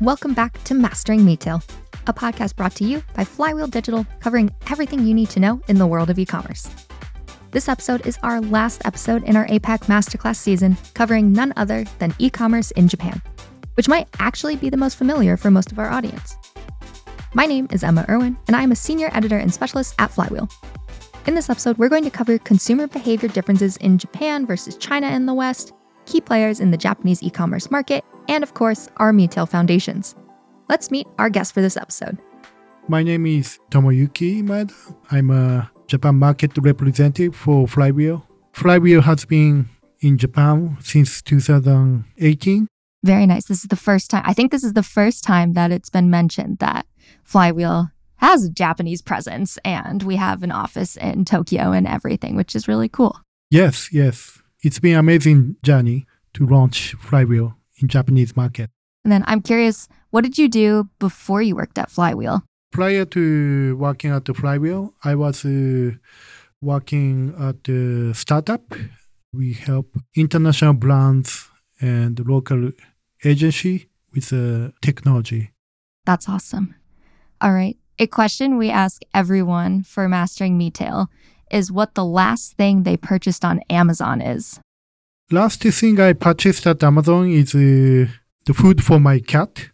Welcome back to Mastering Retail, a podcast brought to you by Flywheel Digital, covering everything you need to know in the world of e commerce. This episode is our last episode in our APAC Masterclass season, covering none other than e commerce in Japan, which might actually be the most familiar for most of our audience. My name is Emma Irwin, and I am a senior editor and specialist at Flywheel. In this episode, we're going to cover consumer behavior differences in Japan versus China and the West, key players in the Japanese e commerce market, and of course, our retail foundations. Let's meet our guest for this episode. My name is Tomoyuki Maeda. I'm a Japan market representative for Flywheel. Flywheel has been in Japan since 2018. Very nice. This is the first time, I think this is the first time that it's been mentioned that Flywheel has a Japanese presence and we have an office in Tokyo and everything, which is really cool. Yes, yes. It's been an amazing journey to launch Flywheel in Japanese market. And then I'm curious, what did you do before you worked at Flywheel? Prior to working at the Flywheel, I was uh, working at the startup. We help international brands and local agency with uh, technology. That's awesome. All right. A question we ask everyone for mastering retail is what the last thing they purchased on Amazon is. Last thing I purchased at Amazon is uh, the food for my cat.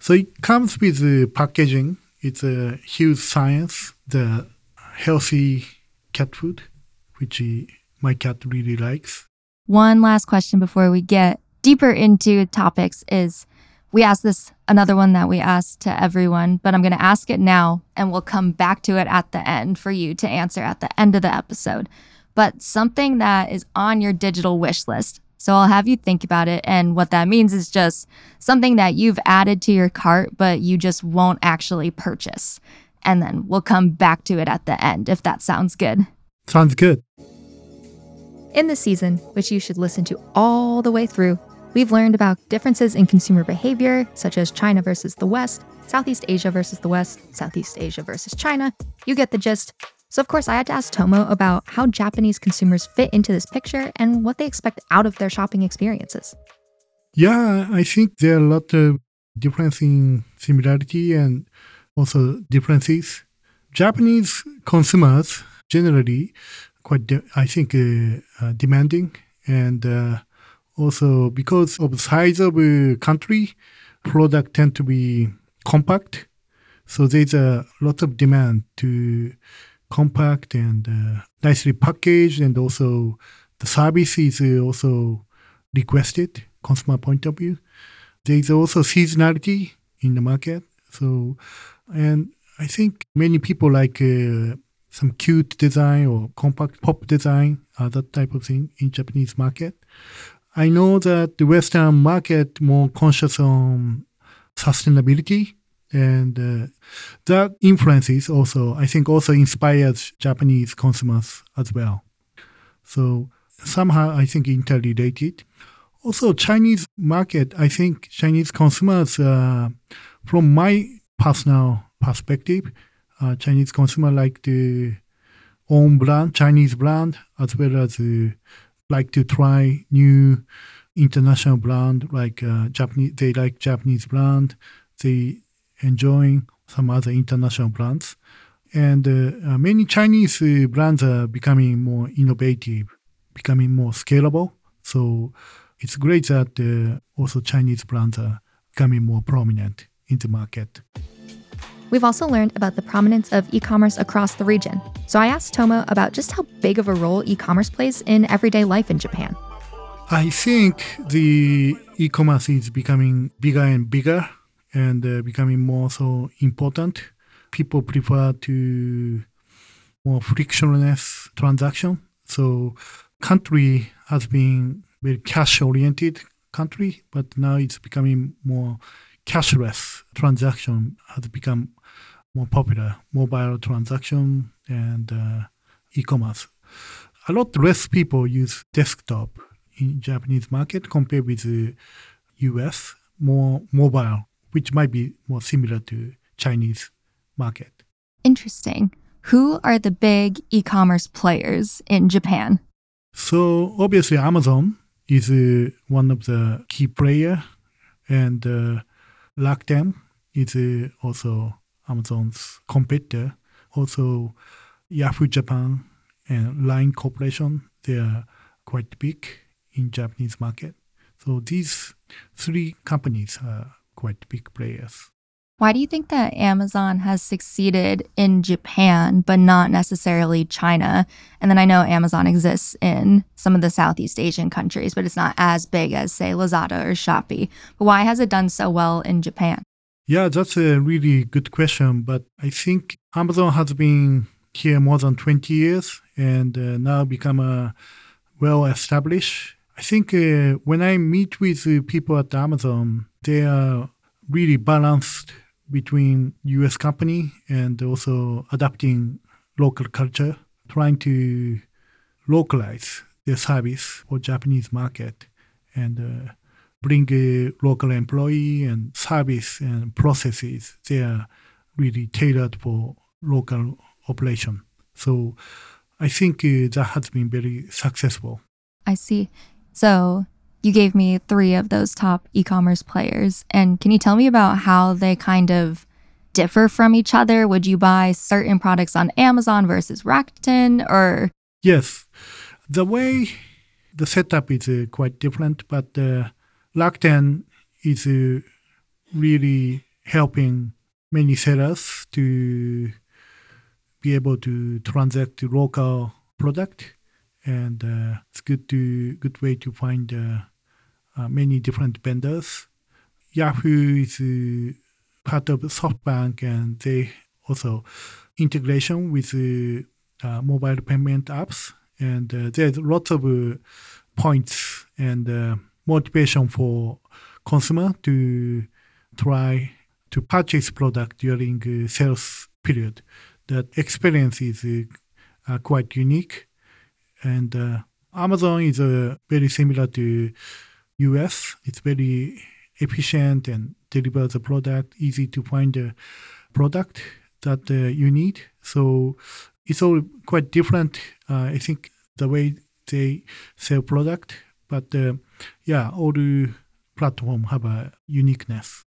So it comes with uh, packaging. It's a huge science, the healthy cat food, which uh, my cat really likes. One last question before we get deeper into topics is we asked this another one that we asked to everyone, but I'm going to ask it now and we'll come back to it at the end for you to answer at the end of the episode but something that is on your digital wish list. So I'll have you think about it. And what that means is just something that you've added to your cart, but you just won't actually purchase. And then we'll come back to it at the end if that sounds good. Sounds good. In this season, which you should listen to all the way through, we've learned about differences in consumer behavior, such as China versus the West, Southeast Asia versus the West, Southeast Asia versus China. You get the gist. So, of course, I had to ask Tomo about how Japanese consumers fit into this picture and what they expect out of their shopping experiences. Yeah, I think there are a lot of difference in similarity and also differences. Japanese consumers generally quite, de- I think, uh, uh, demanding and uh, also because of the size of country, product tend to be compact. So there's a lot of demand to compact and uh, nicely packaged, and also the service is also requested, consumer point of view. There is also seasonality in the market. So, and I think many people like uh, some cute design or compact pop design, uh, that type of thing in Japanese market. I know that the Western market more conscious on sustainability and uh, that influences also i think also inspires japanese consumers as well. So somehow i think interrelated. Also chinese market i think chinese consumers uh, from my personal perspective uh, chinese consumer like the own brand chinese brand as well as uh, like to try new international brand like uh, japanese they like japanese brand they enjoying some other international brands. And uh, uh, many Chinese uh, brands are becoming more innovative, becoming more scalable. So it's great that uh, also Chinese brands are becoming more prominent in the market. We've also learned about the prominence of e commerce across the region. So I asked Tomo about just how big of a role e commerce plays in everyday life in Japan. I think the e commerce is becoming bigger and bigger and uh, becoming more so important. People prefer to more frictionless transaction. So country has been very cash oriented country, but now it's becoming more cashless transaction has become more popular. Mobile transaction and uh, e-commerce. A lot less people use desktop in Japanese market compared with the US. More mobile which might be more similar to Chinese market. Interesting. Who are the big e commerce players in Japan? So obviously Amazon is uh, one of the key player, and uh, Rakuten is uh, also Amazon's competitor. Also, Yahoo Japan and Line Corporation they are quite big in Japanese market. So these three companies are quite big players. Why do you think that Amazon has succeeded in Japan, but not necessarily China? And then I know Amazon exists in some of the Southeast Asian countries, but it's not as big as, say, Lazada or Shopee. But why has it done so well in Japan? Yeah, that's a really good question. But I think Amazon has been here more than 20 years and uh, now become a well established. I think uh, when I meet with uh, people at Amazon, they are really balanced between US company and also adapting local culture, trying to localize their service for Japanese market and uh, bring local employee and service and processes. They are really tailored for local operation. So I think uh, that has been very successful. I see. So you gave me three of those top e commerce players. And can you tell me about how they kind of differ from each other? Would you buy certain products on Amazon versus Rakuten or? Yes. The way the setup is uh, quite different, but uh, Rakuten is uh, really helping many sellers to be able to transact local product and uh, it's good to good way to find uh, uh, many different vendors. Yahoo is uh, part of SoftBank, and they also integration with uh, mobile payment apps. And there's lots of points and motivation for consumer to try to purchase product during sales period. That experience is quite unique, and Amazon is very similar to US. It's very efficient and delivers the product, easy to find the product that uh, you need. So it's all quite different. Uh, I think the way they sell product, but uh, yeah, all the platform have a uniqueness.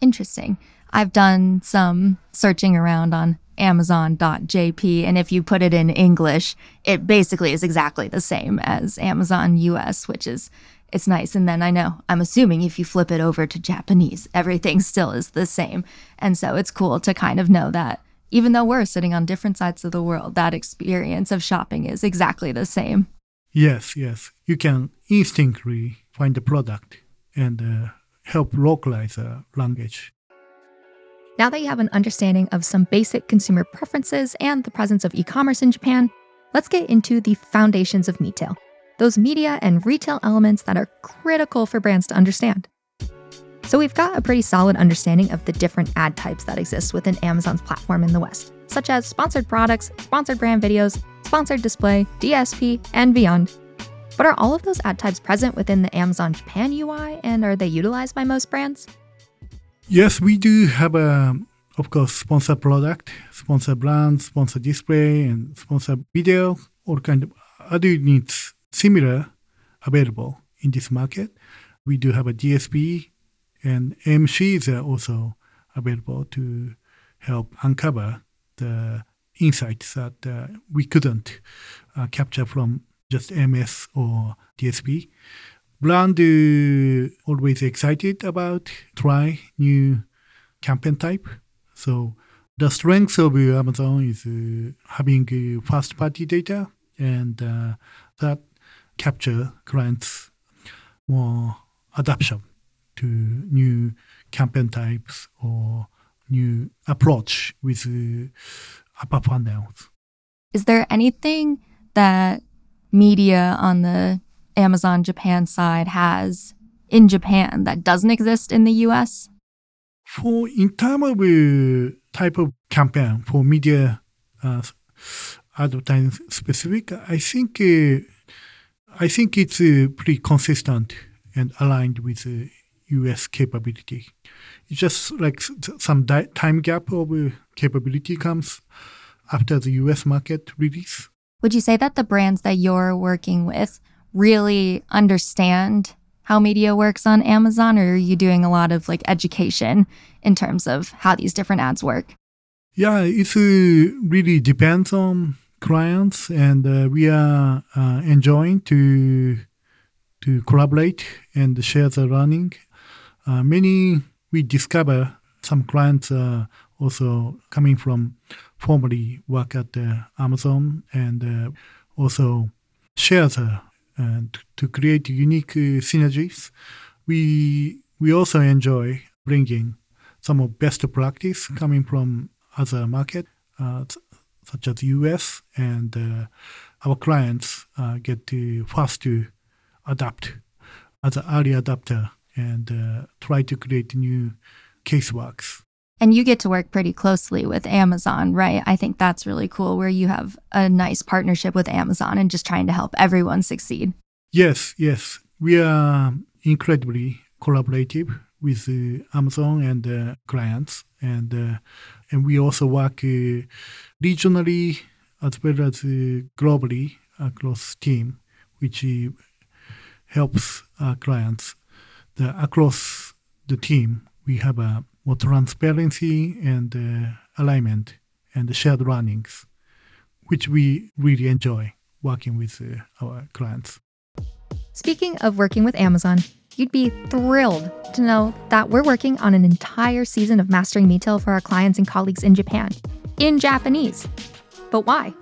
Interesting. I've done some searching around on Amazon.jp, and if you put it in English, it basically is exactly the same as Amazon US, which is it's nice. And then I know, I'm assuming if you flip it over to Japanese, everything still is the same. And so it's cool to kind of know that even though we're sitting on different sides of the world, that experience of shopping is exactly the same. Yes, yes. You can instinctively find the product and uh, help localize the language. Now that you have an understanding of some basic consumer preferences and the presence of e commerce in Japan, let's get into the foundations of Metail those media and retail elements that are critical for brands to understand. So we've got a pretty solid understanding of the different ad types that exist within Amazon's platform in the West, such as sponsored products, sponsored brand videos, sponsored display, DSP, and beyond. But are all of those ad types present within the Amazon Japan UI and are they utilized by most brands? Yes, we do have a of course sponsored product, sponsored brand, sponsored display, and sponsored video, all kind of other needs similar available in this market. We do have a DSP and AMCs are also available to help uncover the insights that uh, we couldn't uh, capture from just MS or DSP. Brand uh, always excited about try new campaign type. So the strength of Amazon is having first party data and uh, that capture clients more adoption to new campaign types or new approach with uh, funnels. Is there anything that media on the Amazon Japan side has in Japan that doesn't exist in the US? For in terms of uh, type of campaign for media uh, advertising specific, I think uh, I think it's uh, pretty consistent and aligned with the US capability. It's just like some di- time gap of capability comes after the US market release. Would you say that the brands that you're working with really understand how media works on Amazon, or are you doing a lot of like education in terms of how these different ads work? Yeah, it uh, really depends on clients, and uh, we are uh, enjoying to to collaborate and share the learning. Uh, many we discover some clients are also coming from formerly work at uh, Amazon and uh, also share the and to create unique uh, synergies. We we also enjoy bringing some of best practice coming from other market, uh, such as US, and uh, our clients uh, get to fast to adapt as an early adapter and uh, try to create new caseworks. And you get to work pretty closely with Amazon, right? I think that's really cool where you have a nice partnership with Amazon and just trying to help everyone succeed. Yes, yes. We are incredibly collaborative with uh, Amazon and uh, clients, and uh, and we also work uh, regionally as well as uh, globally across team, which uh, helps our clients. The, across the team, we have uh, a more transparency and uh, alignment and shared runnings, which we really enjoy working with uh, our clients. Speaking of working with Amazon, you'd be thrilled to know that we're working on an entire season of Mastering Retail for our clients and colleagues in Japan in Japanese. But why?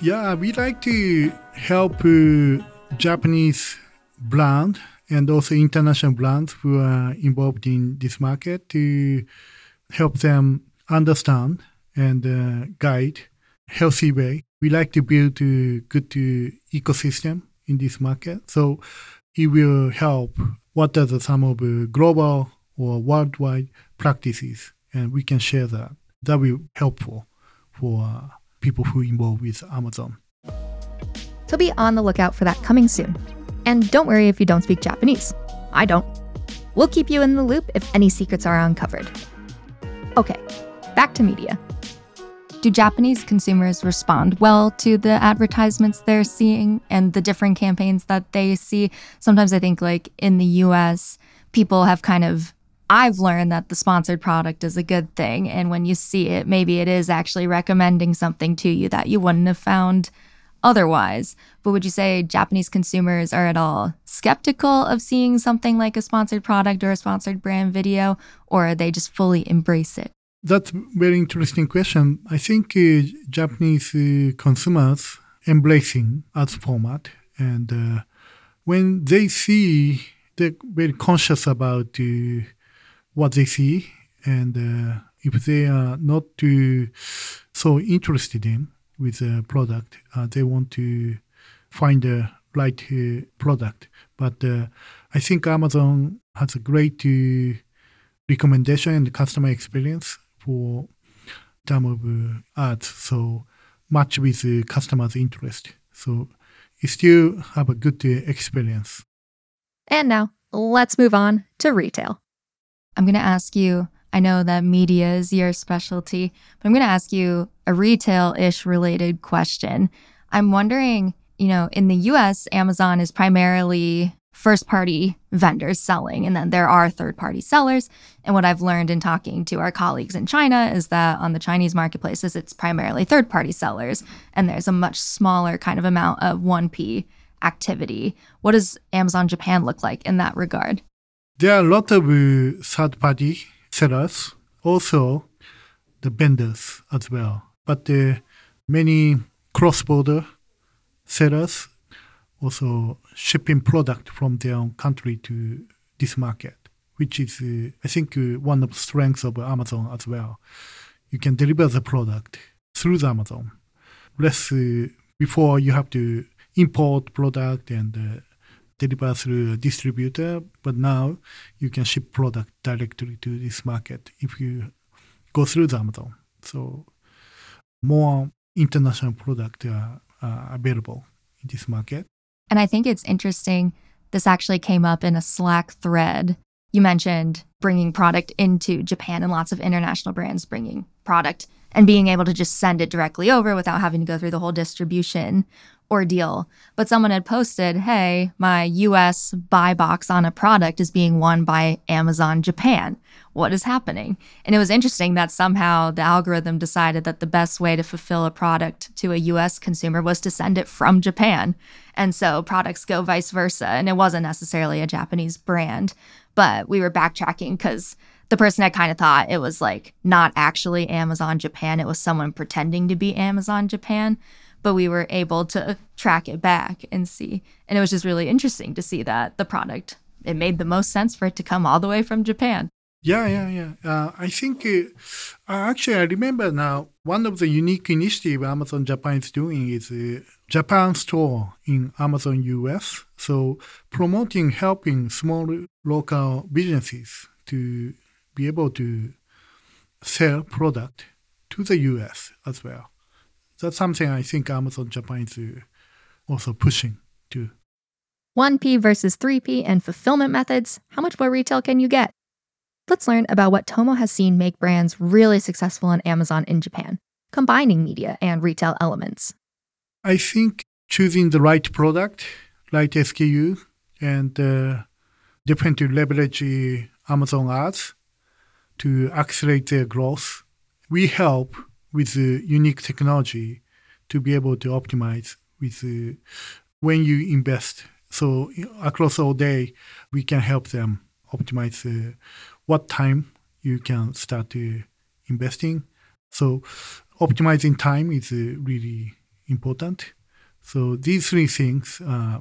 Yeah, we'd like to help uh, Japanese brand and also international brands who are involved in this market to help them understand and uh, guide healthy way. We like to build a good uh, ecosystem in this market. So it will help what are the, some of the global or worldwide practices, and we can share that. That will be helpful for uh, people who involved with Amazon. So be on the lookout for that coming soon. And don't worry if you don't speak Japanese. I don't. We'll keep you in the loop if any secrets are uncovered. Okay, back to media do Japanese consumers respond well to the advertisements they're seeing and the different campaigns that they see? Sometimes I think, like in the US, people have kind of I've learned that the sponsored product is a good thing. And when you see it, maybe it is actually recommending something to you that you wouldn't have found otherwise. But would you say Japanese consumers are at all skeptical of seeing something like a sponsored product or a sponsored brand video, or they just fully embrace it? That's a very interesting question. I think uh, Japanese uh, consumers embracing ads format, and uh, when they see, they're very conscious about uh, what they see, and uh, if they are not too so interested in with a product, uh, they want to find the right product. But I think Amazon has a great recommendation and customer experience for term of uh, ads. So match with uh, customers' interest. So you still have a good uh, experience. And now let's move on to retail. I'm going to ask you. I know that media is your specialty, but I'm going to ask you a retail ish related question. I'm wondering, you know, in the US, Amazon is primarily first party vendors selling, and then there are third party sellers. And what I've learned in talking to our colleagues in China is that on the Chinese marketplaces, it's primarily third party sellers, and there's a much smaller kind of amount of 1P activity. What does Amazon Japan look like in that regard? There are a lot of uh, third party sellers, also the vendors as well, but many cross border sellers also shipping product from their own country to this market, which is, uh, I think, uh, one of the strengths of Amazon as well. You can deliver the product through the Amazon. Less uh, before you have to import product and uh, deliver through a distributor, but now you can ship product directly to this market if you go through the Amazon. So more international product are, are available in this market. And I think it's interesting. This actually came up in a Slack thread. You mentioned bringing product into Japan and lots of international brands bringing product and being able to just send it directly over without having to go through the whole distribution ordeal. But someone had posted, hey, my US buy box on a product is being won by Amazon Japan. What is happening? And it was interesting that somehow the algorithm decided that the best way to fulfill a product to a US consumer was to send it from Japan. And so products go vice versa. And it wasn't necessarily a Japanese brand, but we were backtracking because the person had kind of thought it was like not actually Amazon Japan. It was someone pretending to be Amazon Japan but we were able to track it back and see. And it was just really interesting to see that the product, it made the most sense for it to come all the way from Japan. Yeah, yeah, yeah. Uh, I think uh, actually I remember now one of the unique initiative Amazon Japan is doing is uh, Japan store in Amazon US. So promoting helping small local businesses to be able to sell product to the US as well that's something I think Amazon Japan is uh, also pushing to. 1P versus 3P and fulfillment methods. How much more retail can you get? Let's learn about what Tomo has seen make brands really successful on Amazon in Japan, combining media and retail elements. I think choosing the right product, right SKU, and uh, definitely leverage uh, Amazon ads to accelerate their growth. We help with unique technology to be able to optimize with uh, when you invest. So across all day, we can help them optimize uh, what time you can start uh, investing. So optimizing time is uh, really important. So these three things uh,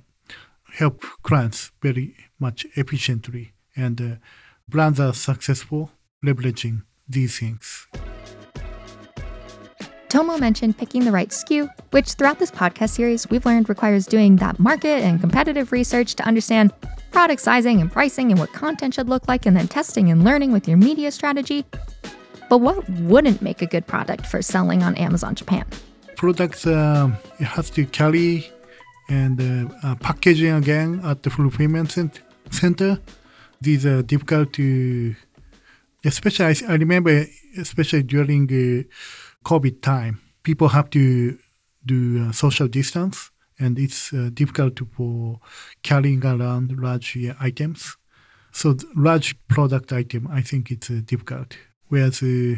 help clients very much efficiently, and uh, brands are successful leveraging these things. Tomo mentioned picking the right SKU, which throughout this podcast series we've learned requires doing that market and competitive research to understand product sizing and pricing and what content should look like, and then testing and learning with your media strategy. But what wouldn't make a good product for selling on Amazon Japan? Products uh, it has to carry and uh, uh, packaging again at the fulfillment center. These are difficult to, especially I, I remember, especially during uh, COVID time, people have to do uh, social distance, and it's uh, difficult for carrying around large uh, items. So large product item, I think it's uh, difficult. Whereas uh,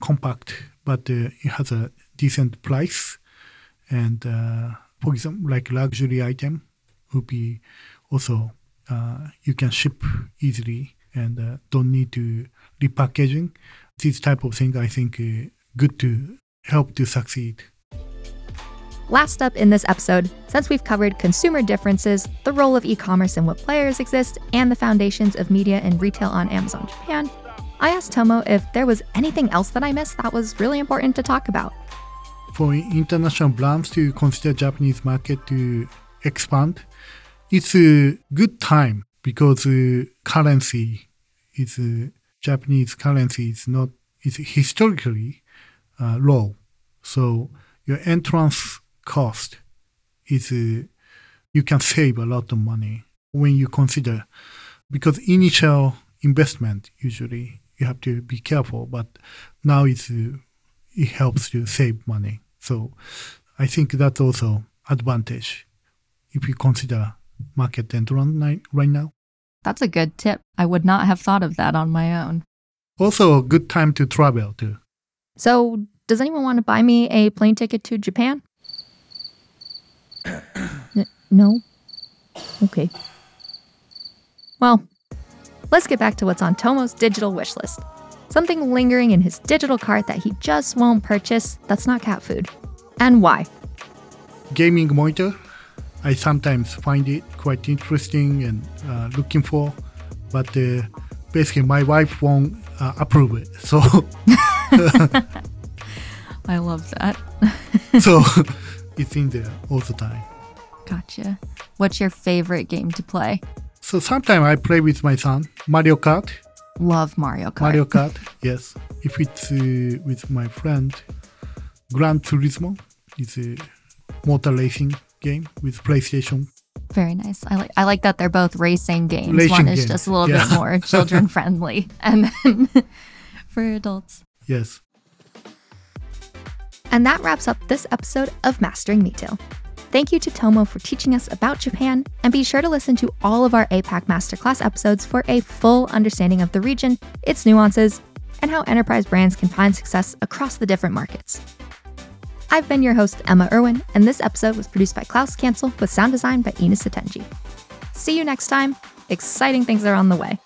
compact, but uh, it has a decent price, and for example, like luxury item would be also you can ship easily and don't need to repackaging. This type of thing, I think, good to help to succeed. Last up in this episode, since we've covered consumer differences, the role of e commerce and what players exist, and the foundations of media and retail on Amazon Japan, I asked Tomo if there was anything else that I missed that was really important to talk about. For international brands to consider Japanese market to expand, it's a good time because uh, currency is uh, Japanese currency is not is historically uh, low. So your entrance cost is uh, you can save a lot of money when you consider because initial investment usually you have to be careful, but now it's uh, it helps you save money. So I think that's also advantage if you consider market entrance right now. That's a good tip. I would not have thought of that on my own. Also, a good time to travel too. So, does anyone want to buy me a plane ticket to Japan? N- no? Okay. Well, let's get back to what's on Tomo's digital wish list. Something lingering in his digital cart that he just won't purchase that's not cat food. And why? Gaming monitor. I sometimes find it quite interesting and uh, looking for, but uh, basically my wife won't uh, approve it. So I love that. so it's in there all the time. Gotcha. What's your favorite game to play? So sometimes I play with my son Mario Kart. Love Mario Kart. Mario Kart, yes. If it's uh, with my friend, Gran Turismo is a motor racing game with PlayStation. Very nice. I like I like that they're both racing games. Racing One is game. just a little yeah. bit more children friendly, and then for adults. Yes. And that wraps up this episode of Mastering Retail. Thank you to Tomo for teaching us about Japan, and be sure to listen to all of our APAC Masterclass episodes for a full understanding of the region, its nuances, and how enterprise brands can find success across the different markets. I've been your host, Emma Irwin, and this episode was produced by Klaus Cancel with sound design by Ina Satenji. See you next time. Exciting things are on the way.